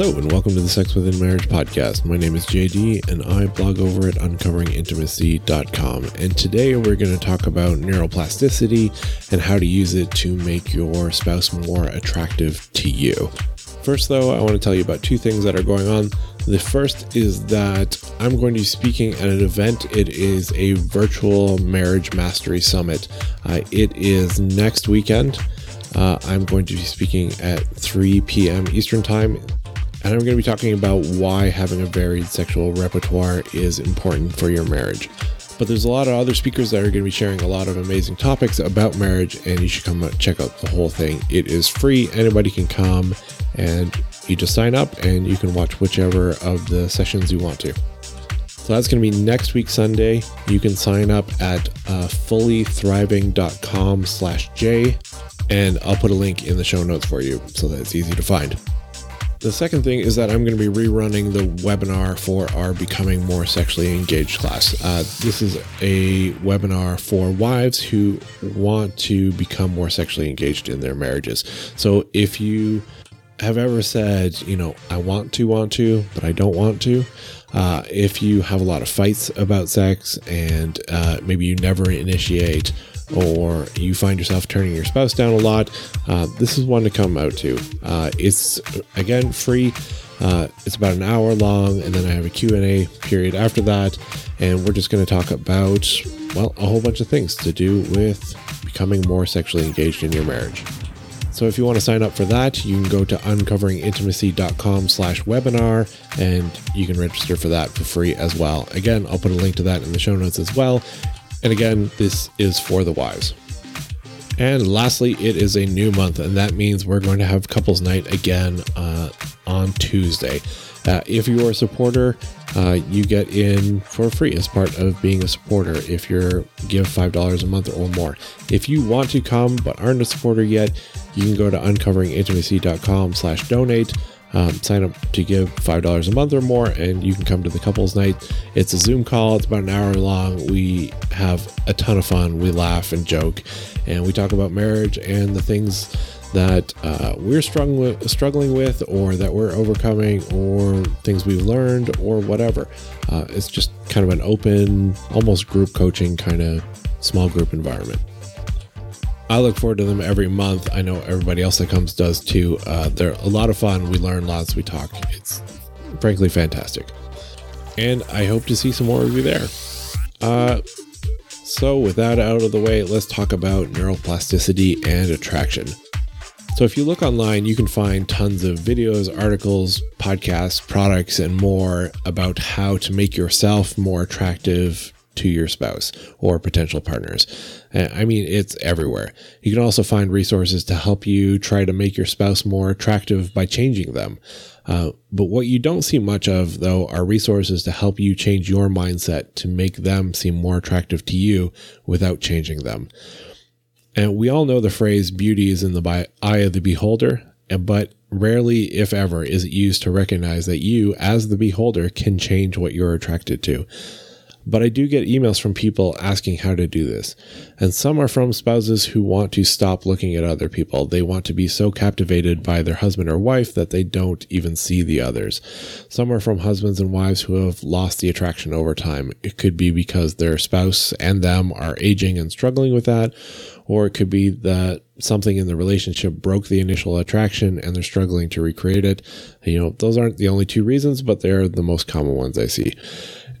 Hello, and welcome to the Sex Within Marriage podcast. My name is JD, and I blog over at uncoveringintimacy.com. And today we're going to talk about neuroplasticity and how to use it to make your spouse more attractive to you. First, though, I want to tell you about two things that are going on. The first is that I'm going to be speaking at an event. It is a virtual marriage mastery summit. Uh, it is next weekend. Uh, I'm going to be speaking at 3 p.m. Eastern Time and I'm going to be talking about why having a varied sexual repertoire is important for your marriage. But there's a lot of other speakers that are going to be sharing a lot of amazing topics about marriage, and you should come check out the whole thing. It is free, anybody can come, and you just sign up and you can watch whichever of the sessions you want to. So that's going to be next week Sunday. You can sign up at uh, fullythriving.com slash J, and I'll put a link in the show notes for you so that it's easy to find. The second thing is that I'm going to be rerunning the webinar for our Becoming More Sexually Engaged class. Uh, this is a webinar for wives who want to become more sexually engaged in their marriages. So if you have ever said, you know, I want to, want to, but I don't want to, uh, if you have a lot of fights about sex and uh, maybe you never initiate or you find yourself turning your spouse down a lot, uh, this is one to come out to. Uh, it's again free. Uh, it's about an hour long, and then I have a Q&A period after that, and we're just going to talk about well a whole bunch of things to do with becoming more sexually engaged in your marriage. So if you want to sign up for that, you can go to uncoveringintimacy.com slash webinar and you can register for that for free as well. Again, I'll put a link to that in the show notes as well. And again, this is for the wives. And lastly, it is a new month, and that means we're going to have couples night again uh, on Tuesday. Uh, if you're a supporter, uh, you get in for free as part of being a supporter if you're give $5 a month or more. If you want to come but aren't a supporter yet, you can go to uncoveringintimacy.com slash donate um, sign up to give $5 a month or more, and you can come to the couples night. It's a Zoom call, it's about an hour long. We have a ton of fun. We laugh and joke, and we talk about marriage and the things that uh, we're struggling with, struggling with, or that we're overcoming, or things we've learned, or whatever. Uh, it's just kind of an open, almost group coaching kind of small group environment. I look forward to them every month. I know everybody else that comes does too. Uh, they're a lot of fun. We learn lots. We talk. It's frankly fantastic. And I hope to see some more of you there. Uh, so, with that out of the way, let's talk about neuroplasticity and attraction. So, if you look online, you can find tons of videos, articles, podcasts, products, and more about how to make yourself more attractive to your spouse or potential partners. I mean, it's everywhere. You can also find resources to help you try to make your spouse more attractive by changing them. Uh, but what you don't see much of, though, are resources to help you change your mindset to make them seem more attractive to you without changing them. And we all know the phrase beauty is in the eye of the beholder, but rarely, if ever, is it used to recognize that you, as the beholder, can change what you're attracted to. But I do get emails from people asking how to do this. And some are from spouses who want to stop looking at other people. They want to be so captivated by their husband or wife that they don't even see the others. Some are from husbands and wives who have lost the attraction over time. It could be because their spouse and them are aging and struggling with that, or it could be that something in the relationship broke the initial attraction and they're struggling to recreate it. You know, those aren't the only two reasons, but they're the most common ones I see.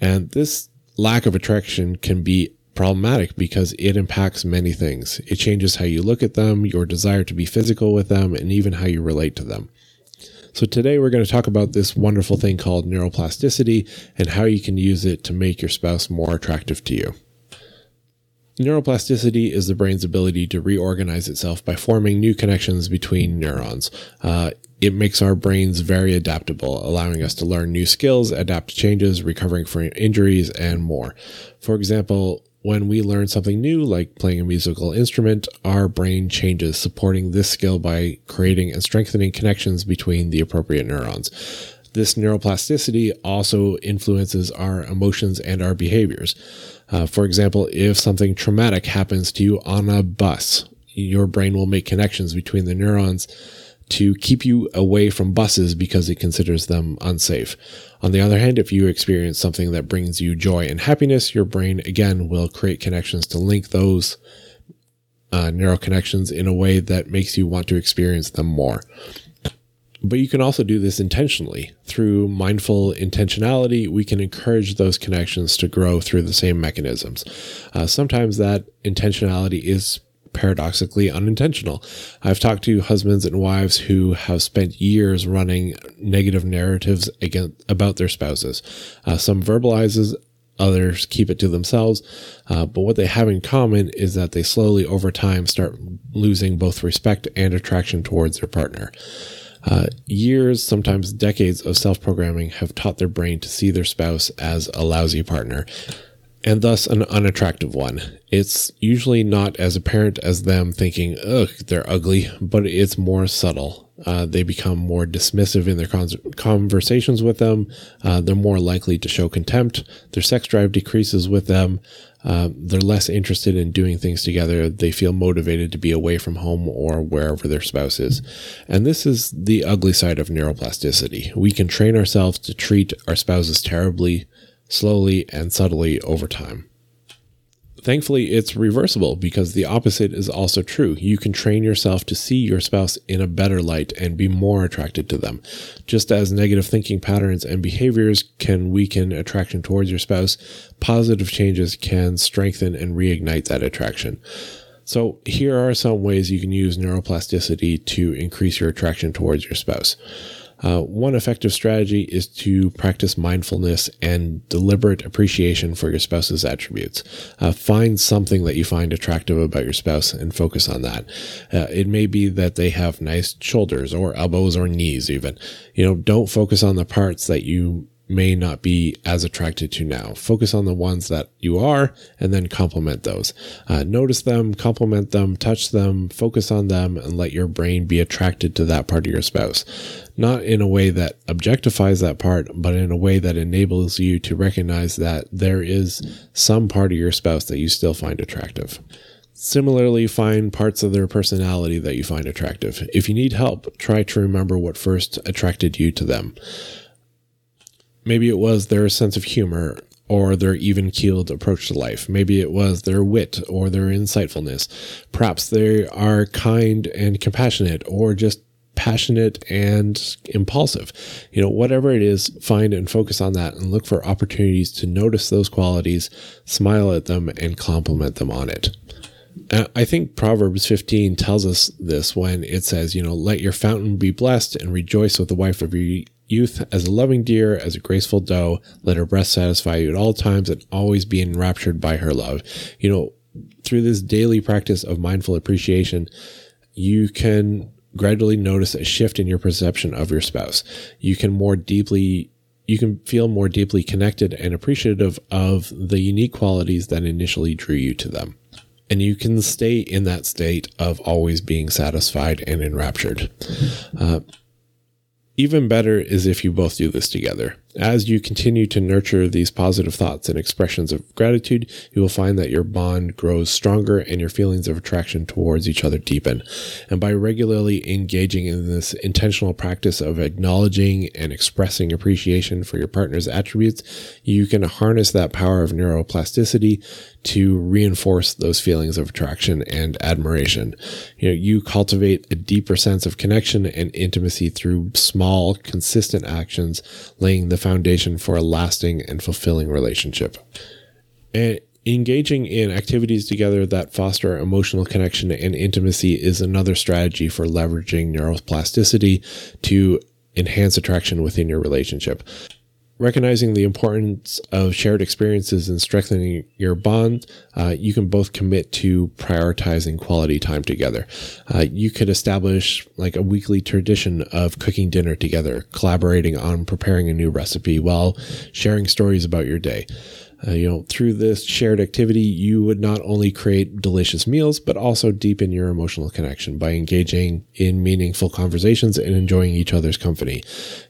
And this lack of attraction can be problematic because it impacts many things. It changes how you look at them, your desire to be physical with them, and even how you relate to them. So today we're going to talk about this wonderful thing called neuroplasticity and how you can use it to make your spouse more attractive to you. Neuroplasticity is the brain's ability to reorganize itself by forming new connections between neurons. Uh, it makes our brains very adaptable, allowing us to learn new skills, adapt to changes, recovering from injuries, and more. For example, when we learn something new, like playing a musical instrument, our brain changes, supporting this skill by creating and strengthening connections between the appropriate neurons. This neuroplasticity also influences our emotions and our behaviors. Uh, for example, if something traumatic happens to you on a bus, your brain will make connections between the neurons to keep you away from buses because it considers them unsafe. On the other hand, if you experience something that brings you joy and happiness, your brain again will create connections to link those uh, neural connections in a way that makes you want to experience them more. But you can also do this intentionally. Through mindful intentionality, we can encourage those connections to grow through the same mechanisms. Uh, sometimes that intentionality is paradoxically unintentional. I've talked to husbands and wives who have spent years running negative narratives against, about their spouses. Uh, some verbalizes, others keep it to themselves. Uh, but what they have in common is that they slowly over time start losing both respect and attraction towards their partner. Uh, years, sometimes decades of self programming have taught their brain to see their spouse as a lousy partner and thus an unattractive one. It's usually not as apparent as them thinking, ugh, they're ugly, but it's more subtle. Uh, they become more dismissive in their con- conversations with them. Uh, they're more likely to show contempt. Their sex drive decreases with them. Uh, they're less interested in doing things together. They feel motivated to be away from home or wherever their spouse is. And this is the ugly side of neuroplasticity. We can train ourselves to treat our spouses terribly, slowly, and subtly over time. Thankfully, it's reversible because the opposite is also true. You can train yourself to see your spouse in a better light and be more attracted to them. Just as negative thinking patterns and behaviors can weaken attraction towards your spouse, positive changes can strengthen and reignite that attraction. So, here are some ways you can use neuroplasticity to increase your attraction towards your spouse. Uh, one effective strategy is to practice mindfulness and deliberate appreciation for your spouse's attributes. Uh, find something that you find attractive about your spouse and focus on that. Uh, it may be that they have nice shoulders or elbows or knees, even. You know, don't focus on the parts that you may not be as attracted to now. Focus on the ones that you are and then compliment those. Uh, notice them, compliment them, touch them, focus on them, and let your brain be attracted to that part of your spouse. Not in a way that objectifies that part, but in a way that enables you to recognize that there is some part of your spouse that you still find attractive. Similarly, find parts of their personality that you find attractive. If you need help, try to remember what first attracted you to them. Maybe it was their sense of humor or their even keeled approach to life. Maybe it was their wit or their insightfulness. Perhaps they are kind and compassionate or just passionate and impulsive. You know, whatever it is, find and focus on that and look for opportunities to notice those qualities, smile at them, and compliment them on it. Uh, I think Proverbs 15 tells us this when it says, you know, let your fountain be blessed and rejoice with the wife of your youth as a loving deer, as a graceful doe. Let her breast satisfy you at all times and always be enraptured by her love. You know, through this daily practice of mindful appreciation, you can gradually notice a shift in your perception of your spouse. You can more deeply you can feel more deeply connected and appreciative of the unique qualities that initially drew you to them. And you can stay in that state of always being satisfied and enraptured. Uh, even better is if you both do this together. As you continue to nurture these positive thoughts and expressions of gratitude, you will find that your bond grows stronger and your feelings of attraction towards each other deepen. And by regularly engaging in this intentional practice of acknowledging and expressing appreciation for your partner's attributes, you can harness that power of neuroplasticity to reinforce those feelings of attraction and admiration. You know, you cultivate a deeper sense of connection and intimacy through small, consistent actions, laying the foundation for a lasting and fulfilling relationship. And engaging in activities together that foster emotional connection and intimacy is another strategy for leveraging neuroplasticity to enhance attraction within your relationship recognizing the importance of shared experiences and strengthening your bond, uh, you can both commit to prioritizing quality time together. Uh, you could establish like a weekly tradition of cooking dinner together, collaborating on preparing a new recipe while sharing stories about your day. Uh, you know, through this shared activity, you would not only create delicious meals, but also deepen your emotional connection by engaging in meaningful conversations and enjoying each other's company.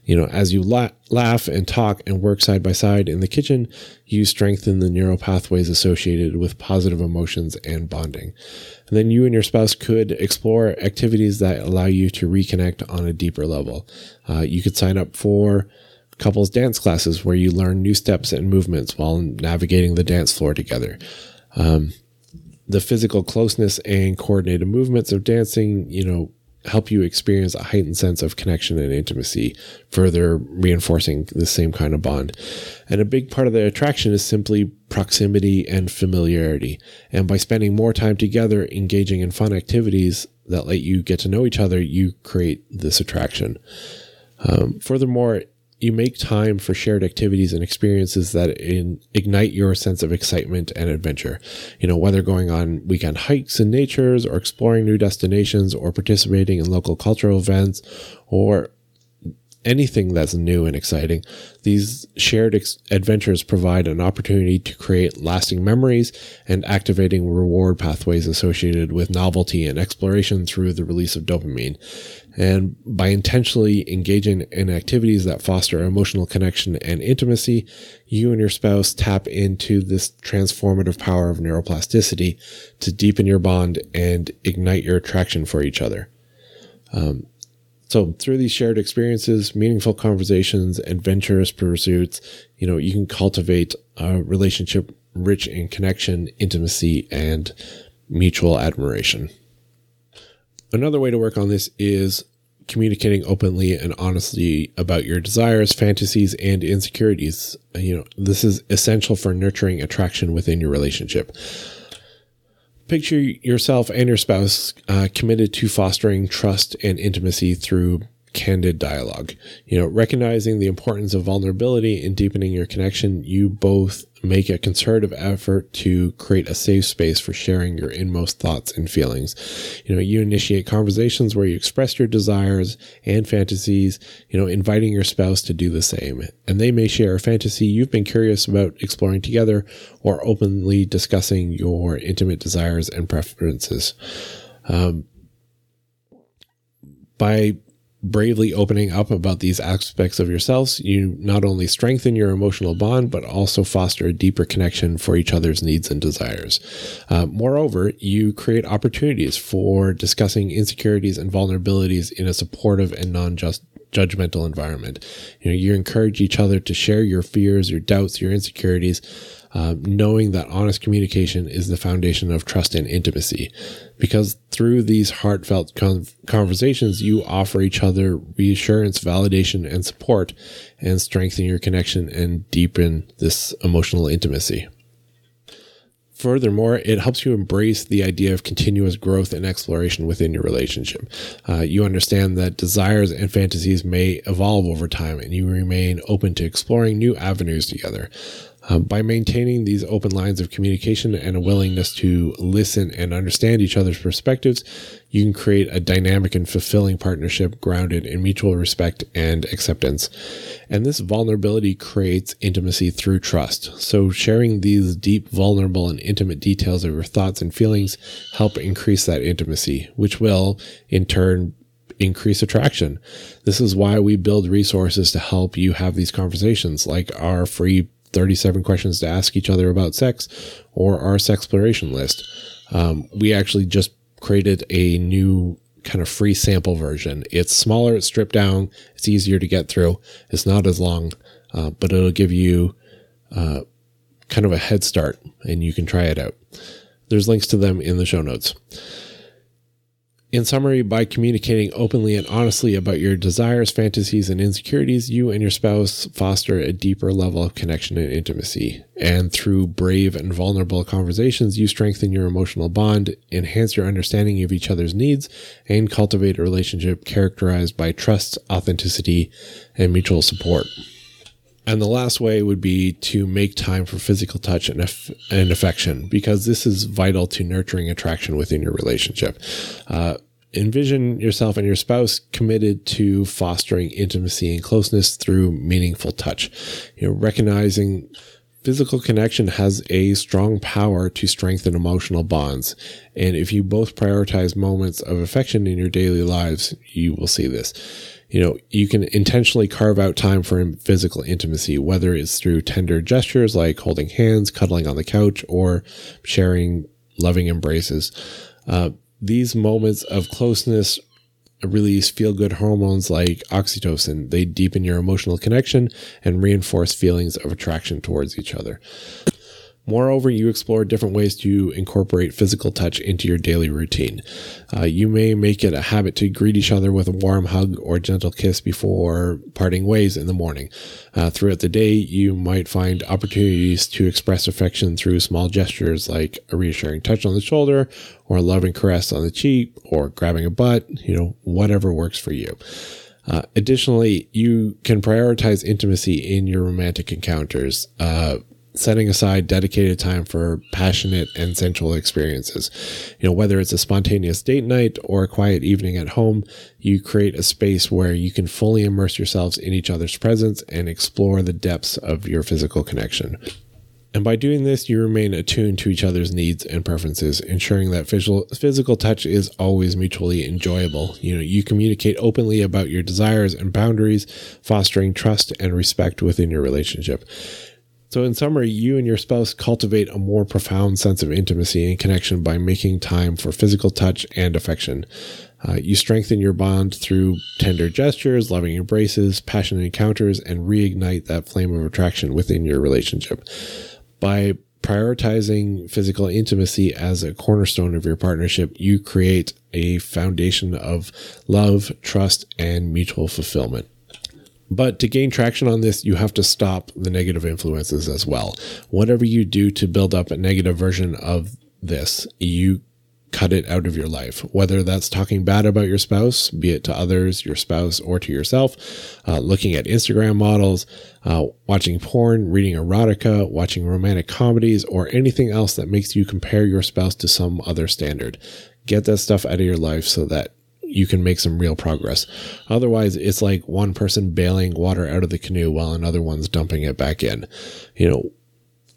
You know, as you la- laugh and talk and work side by side in the kitchen, you strengthen the neural pathways associated with positive emotions and bonding. And then you and your spouse could explore activities that allow you to reconnect on a deeper level. Uh, you could sign up for couples dance classes where you learn new steps and movements while navigating the dance floor together. Um, the physical closeness and coordinated movements of dancing, you know, help you experience a heightened sense of connection and intimacy, further reinforcing the same kind of bond. And a big part of the attraction is simply proximity and familiarity. And by spending more time together, engaging in fun activities that let you get to know each other, you create this attraction. Um, furthermore, you make time for shared activities and experiences that in, ignite your sense of excitement and adventure. You know, whether going on weekend hikes in natures or exploring new destinations or participating in local cultural events or anything that's new and exciting. These shared ex- adventures provide an opportunity to create lasting memories and activating reward pathways associated with novelty and exploration through the release of dopamine. And by intentionally engaging in activities that foster emotional connection and intimacy, you and your spouse tap into this transformative power of neuroplasticity to deepen your bond and ignite your attraction for each other. Um, so through these shared experiences, meaningful conversations, adventurous pursuits, you know, you can cultivate a relationship rich in connection, intimacy, and mutual admiration. Another way to work on this is communicating openly and honestly about your desires, fantasies, and insecurities. You know, this is essential for nurturing attraction within your relationship picture yourself and your spouse uh, committed to fostering trust and intimacy through candid dialogue. You know, recognizing the importance of vulnerability and deepening your connection, you both make a concerted effort to create a safe space for sharing your inmost thoughts and feelings. You know, you initiate conversations where you express your desires and fantasies, you know, inviting your spouse to do the same. And they may share a fantasy you've been curious about exploring together or openly discussing your intimate desires and preferences. Um, by bravely opening up about these aspects of yourselves, you not only strengthen your emotional bond, but also foster a deeper connection for each other's needs and desires. Uh, moreover, you create opportunities for discussing insecurities and vulnerabilities in a supportive and non-just judgmental environment. You know, you encourage each other to share your fears, your doubts, your insecurities, uh, knowing that honest communication is the foundation of trust and intimacy. Because through these heartfelt con- conversations, you offer each other reassurance, validation, and support, and strengthen your connection and deepen this emotional intimacy. Furthermore, it helps you embrace the idea of continuous growth and exploration within your relationship. Uh, you understand that desires and fantasies may evolve over time, and you remain open to exploring new avenues together. Um, by maintaining these open lines of communication and a willingness to listen and understand each other's perspectives, you can create a dynamic and fulfilling partnership grounded in mutual respect and acceptance. And this vulnerability creates intimacy through trust. So sharing these deep, vulnerable, and intimate details of your thoughts and feelings help increase that intimacy, which will, in turn, increase attraction. This is why we build resources to help you have these conversations, like our free 37 questions to ask each other about sex or our sexploration list. Um, we actually just created a new kind of free sample version. It's smaller, it's stripped down, it's easier to get through, it's not as long, uh, but it'll give you uh, kind of a head start and you can try it out. There's links to them in the show notes. In summary, by communicating openly and honestly about your desires, fantasies, and insecurities, you and your spouse foster a deeper level of connection and intimacy. And through brave and vulnerable conversations, you strengthen your emotional bond, enhance your understanding of each other's needs, and cultivate a relationship characterized by trust, authenticity, and mutual support. And the last way would be to make time for physical touch and, aff- and affection, because this is vital to nurturing attraction within your relationship. Uh, envision yourself and your spouse committed to fostering intimacy and closeness through meaningful touch. You know, recognizing Physical connection has a strong power to strengthen emotional bonds. And if you both prioritize moments of affection in your daily lives, you will see this. You know, you can intentionally carve out time for physical intimacy, whether it's through tender gestures like holding hands, cuddling on the couch, or sharing loving embraces. Uh, these moments of closeness release feel good hormones like oxytocin. They deepen your emotional connection and reinforce feelings of attraction towards each other. Moreover, you explore different ways to incorporate physical touch into your daily routine. Uh, you may make it a habit to greet each other with a warm hug or gentle kiss before parting ways in the morning. Uh, throughout the day, you might find opportunities to express affection through small gestures like a reassuring touch on the shoulder or a loving caress on the cheek or grabbing a butt, you know, whatever works for you. Uh, additionally, you can prioritize intimacy in your romantic encounters. Uh, setting aside dedicated time for passionate and sensual experiences. You know, whether it's a spontaneous date night or a quiet evening at home, you create a space where you can fully immerse yourselves in each other's presence and explore the depths of your physical connection. And by doing this, you remain attuned to each other's needs and preferences, ensuring that physical, physical touch is always mutually enjoyable. You know, you communicate openly about your desires and boundaries, fostering trust and respect within your relationship. So, in summary, you and your spouse cultivate a more profound sense of intimacy and connection by making time for physical touch and affection. Uh, you strengthen your bond through tender gestures, loving embraces, passionate encounters, and reignite that flame of attraction within your relationship. By prioritizing physical intimacy as a cornerstone of your partnership, you create a foundation of love, trust, and mutual fulfillment. But to gain traction on this, you have to stop the negative influences as well. Whatever you do to build up a negative version of this, you cut it out of your life. Whether that's talking bad about your spouse, be it to others, your spouse, or to yourself, uh, looking at Instagram models, uh, watching porn, reading erotica, watching romantic comedies, or anything else that makes you compare your spouse to some other standard. Get that stuff out of your life so that you can make some real progress. Otherwise, it's like one person bailing water out of the canoe while another one's dumping it back in. You know,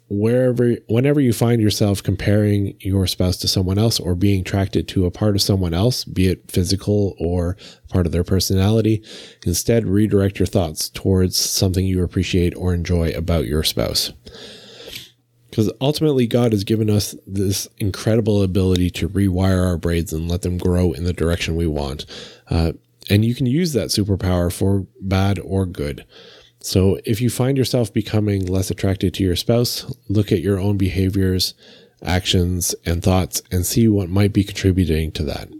wherever, whenever you find yourself comparing your spouse to someone else or being attracted to a part of someone else, be it physical or part of their personality, instead redirect your thoughts towards something you appreciate or enjoy about your spouse. Because ultimately, God has given us this incredible ability to rewire our braids and let them grow in the direction we want. Uh, and you can use that superpower for bad or good. So if you find yourself becoming less attracted to your spouse, look at your own behaviors, actions, and thoughts and see what might be contributing to that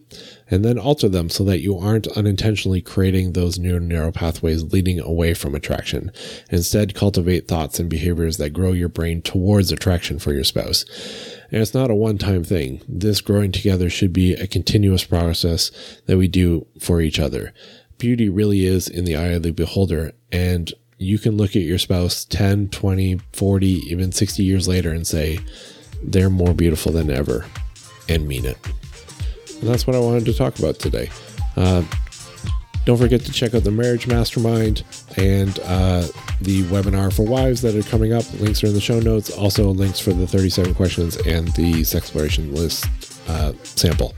and then alter them so that you aren't unintentionally creating those new neural pathways leading away from attraction. Instead, cultivate thoughts and behaviors that grow your brain towards attraction for your spouse. And it's not a one time thing. This growing together should be a continuous process that we do for each other. Beauty really is in the eye of the beholder, and you can look at your spouse 10, 20, 40, even 60 years later and say, they're more beautiful than ever, and mean it. And that's what I wanted to talk about today. Uh, don't forget to check out the Marriage Mastermind and uh, the webinar for wives that are coming up. Links are in the show notes. Also, links for the 37 questions and the Sexploration list uh, sample.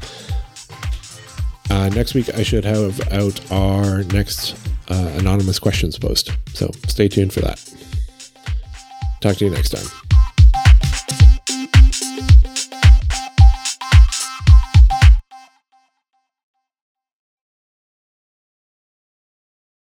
Uh, next week, I should have out our next uh, anonymous questions post. So stay tuned for that. Talk to you next time.